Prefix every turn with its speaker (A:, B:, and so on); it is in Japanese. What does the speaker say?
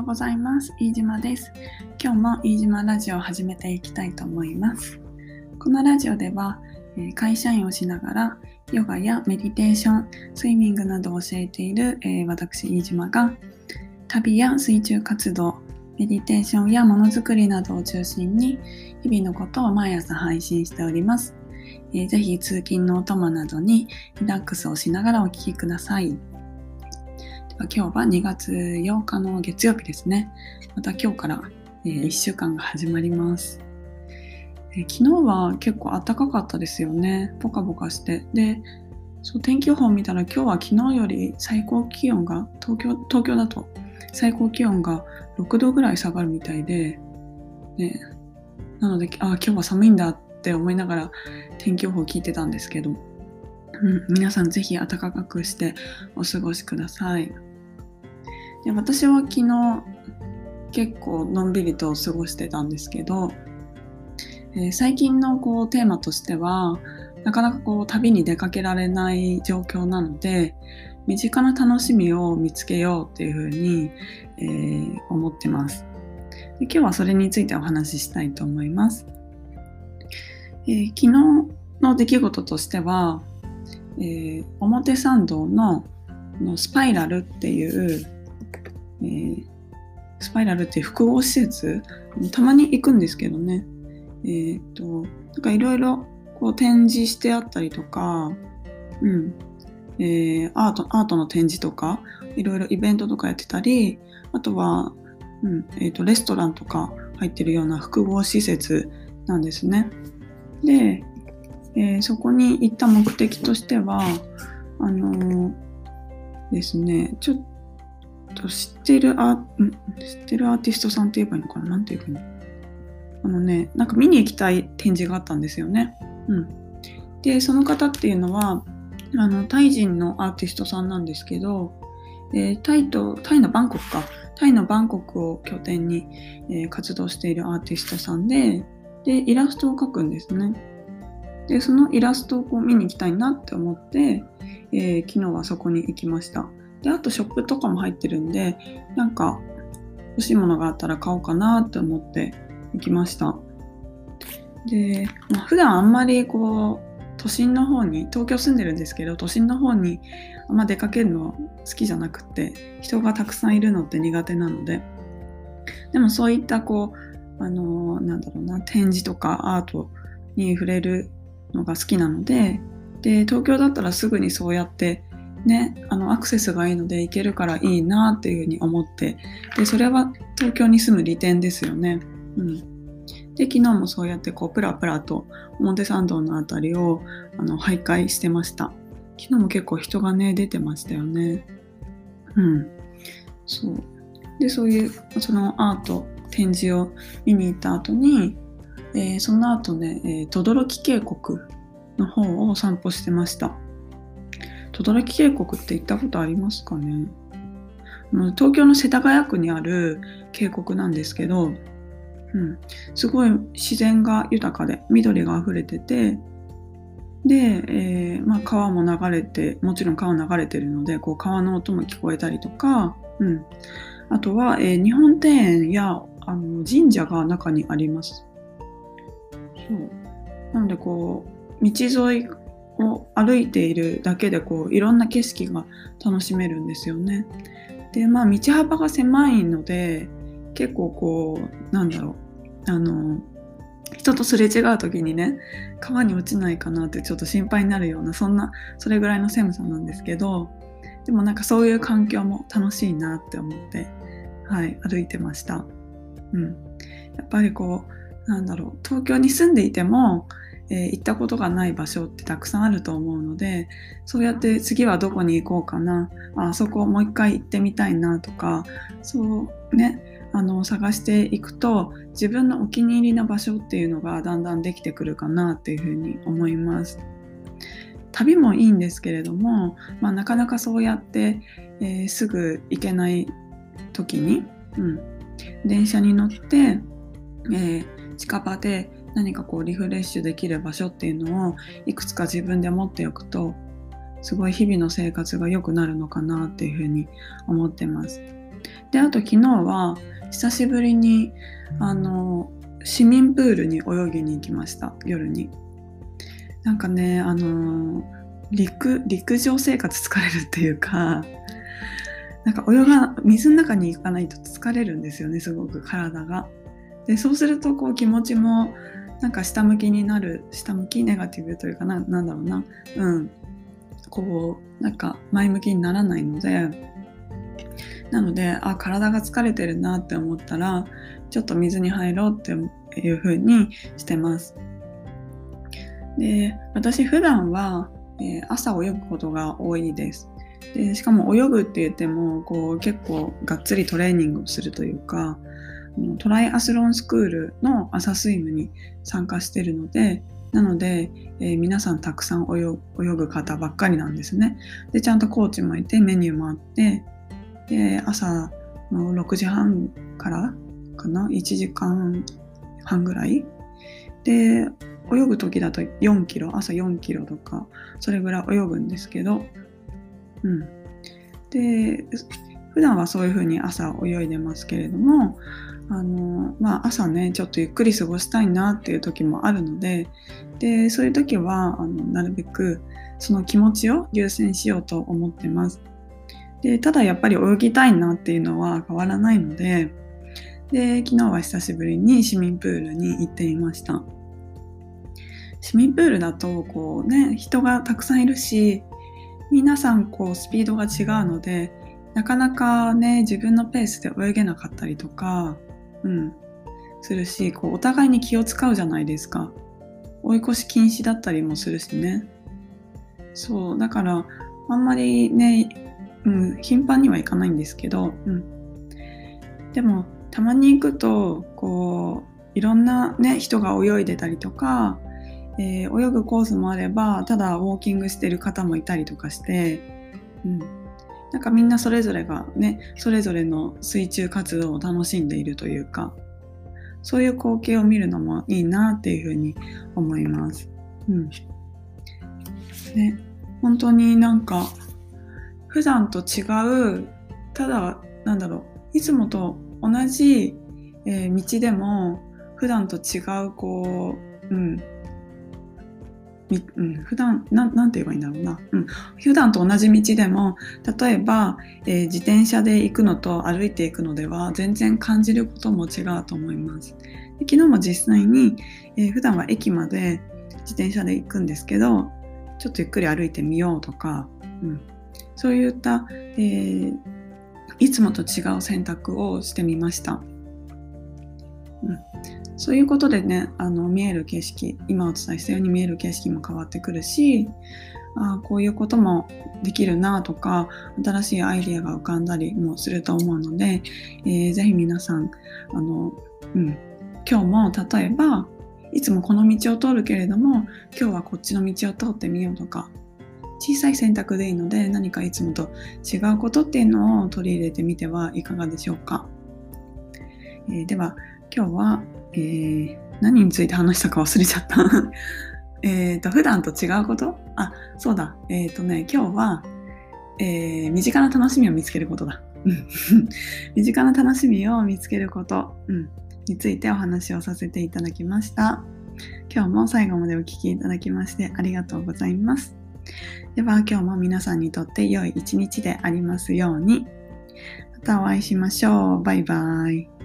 A: ようございます。飯島です。今日も飯島ラジオを始めていきたいと思います。このラジオでは、会社員をしながらヨガやメディテーション、スイミングなどを教えている、え私飯島が旅や水中活動、メディテーションやものづくりなどを中心に日々のことを毎朝配信しております。ぜひ通勤のお供などにリラックスをしながらお聴きください。今日は2月8日の月曜日ですね。また今日から、え、1週間が始まります、え、昨日は結構暖かかったですよね。ポカポカして。で、そう天気予報を見たら今日は昨日より最高気温が東京東京だと最高気温が6度ぐらい下がるみたいで、ね、なのであ今日は寒いんだって思いながら天気予報を聞いてたんですけど、うん、皆さんぜひ暖かくしてお過ごしください。で私は昨日結構のんびりと過ごしてたんですけど、えー、最近のこうテーマとしてはなかなかこう旅に出かけられない状況なので身近な楽しみを見つけようっていうふうに、えー、思ってますで。今日はそれについてお話ししたいと思います。えー、昨日の出来事としては、え、表参道ののスパイラルっていうえー、スパイラルっていう複合施設たまに行くんですけどね。えっ、となんかいろいろこう展示してあったりとかうん。えー、アートアートの展示とかいろいろイベントとかやってたりあとは、うんえーと、レストランとか入ってるような複合施設なんですね。で、えー、そこに行った目的としてはあのー、ですねちょっと知ってるア知ってるアーティストさんって言えばいいのかな？なんていうふうに。あのね、なんか見に行きたい展示があったんですよね。うん。で、その方っていうのは、あの、タイ人のアーティストさんなんですけど、えー、タイと、タイのバンコクか。タイのバンコクを拠点に、えー、活動しているアーティストさんで、で、イラストを描くんですね。で、そのイラストをこう見に行きたいなって思って、えー、昨日はそこに行きました。で、あとショップとかも入ってるんで、なんか欲しいものがあったら買おうかなって思って行きました。で、まあ、普段あんまりこう、都心の方に、東京住んでるんですけど、都心の方にあんま出かけるの好きじゃなくて、人がたくさんいるのって苦手なので、でもそういったこう、あの、なんだろうな、展示とかアートに触れるのが好きなので、で、東京だったらすぐにそうやってね、あのアクセスがいいので行けるからいいなっていうふうに思ってでそれは東京に住む利点ですよね。うん、で昨日もそうやってこうプラプラと表参道の辺りをあの徘徊してました。昨日も結構人がね出てましたよね。うん。そう。でそういうそのアート展示を見に行った後に、えー、その後ね、えー、轟渓谷の方を散歩してました。轟渓谷って行ったことありますかね？東京の世田谷区にある渓谷なんですけど、うん、すごい自然が豊かで緑が溢れててで、えー、まあ、川も流れてもちろん川流れてるのでこう川の音も聞こえたりとか、うん、あとは、えー、日本庭園やあの神社が中にあります。そう。なのでこう道沿いを歩いているだけでこういろんな景色が楽しめるんですよね。でまあ道幅が狭いので結構こうなんだろうあの人とすれ違う時にね川に落ちないかなってちょっと心配になるようなそんなそれぐらいの狭さなんですけどでもなんかそういう環境も楽しいなって思ってはい歩いてました。うん、やっぱりこうなんだろう東京に住んでいてもえー、行ったことがない場所ってたくさんあると思うのでそうやって次はどこに行こうかなあそこもう一回行ってみたいなとかそうねあの探していくと自分のお気に入りの場所っていうのがだんだんできてくるかなっていうふうに思います。旅もいいんですけれども、まあ、なかなかそうやって、えー、すぐ行けない時に、うん、電車に乗って、えー、近場で何かこうリフレッシュできる場所っていうのをいくつか自分で持っておくとすごい日々の生活が良くなるのかなっていうふうに思ってます。であと昨日は久しぶりにあの市民プールに泳ぎに行きました夜になんかねあの陸陸上生活疲れるっていうかなんか泳が水の中に行かないと疲れるんですよねすごく体が。でそうするとこう気持ちもなんか下向きになる下向きネガティブというかななんだろうなうんこうなんか前向きにならないのでなのであ体が疲れてるなって思ったらちょっと水に入ろうっていう風にしてます。で私普段は、えー、朝泳ぐことが多いです。でしかも泳ぐって言ってもこう結構がっつりトレーニングをするというかトライアスロンスクールの朝スイムに参加してるのでなので、えー、皆さんたくさん泳ぐ方ばっかりなんですね。でちゃんとコーチもいてメニューもあってで朝の6時半からかな？1時間半ぐらい？で泳ぐ時だと4キロ朝4キロとかそれぐらい泳ぐんですけどうん。で普段はそういう風に朝泳いでますけれどもあの、まあ、朝ねちょっとゆっくり過ごしたいなっていう時もあるのででそういう時はあのなるべくその気持ちを優先しようと思ってます。でただやっぱり泳ぎたいなっていうのは変わらないのでで昨日は久しぶりに市民プールに行っていました。市民プールだとこうね人がたくさんいるし皆さんこうスピードが違うのでなかなかね自分のペースで泳げなかったりとか、うん、するしこうお互いに気を使うじゃないですか。追い越し禁止だったりもするしね。そう。だからあんまりねうん、頻繁には行かないんですけど、うん、でもたまに行くとこういろんな、ね、人が泳いでたりとか、えー、泳ぐコースもあればただウォーキングしてる方もいたりとかして、うん、なんかみんなそれぞれがねそれぞれの水中活動を楽しんでいるというかそういう光景を見るのもいいなっていうふうに思います。うん、で本当になんか普段と違うただなんだろういつもと同じ、えー、道でも普段と違うこう、うん、うん、普段ななんて言えばいいんだろうな、うん、普段と同じ道でも例えば、えー、自転車で行くのと歩いていくのでは全然感じることも違うと思います。で昨日も実際に、えー、普段は駅まで自転車で行くんですけどちょっとゆっくり歩いてみようとか、うん、そういった、えー、いつもと違う選択をしてみました。うん、そういうことでねあの見える景色今お伝えしたように見える景色も変わってくるしあこういうこともできるなとか新しいアイデアが浮かんだりもすると思うので、えー、ぜひ皆さんあの、うん、今日も例えばいつもこの道を通るけれども今日はこっちの道を通ってみようとか小さい選択でいいので何かいつもと違うことっていうのを取り入れてみてはいかがでしょうか、えー、では今日は、えー、何について話したか忘れちゃった。えっと普段と違うこと？あそうだ。えっ、ー、とね今日は、えー、身近な楽しみを見つけることだ。身近な楽しみを見つけること、うん、についてお話をさせていただきました。今日も最後までお聴きいただきましてありがとうございます。では今日も皆さんにとって良い一日でありますように。またお会いしましょう。バイバイ。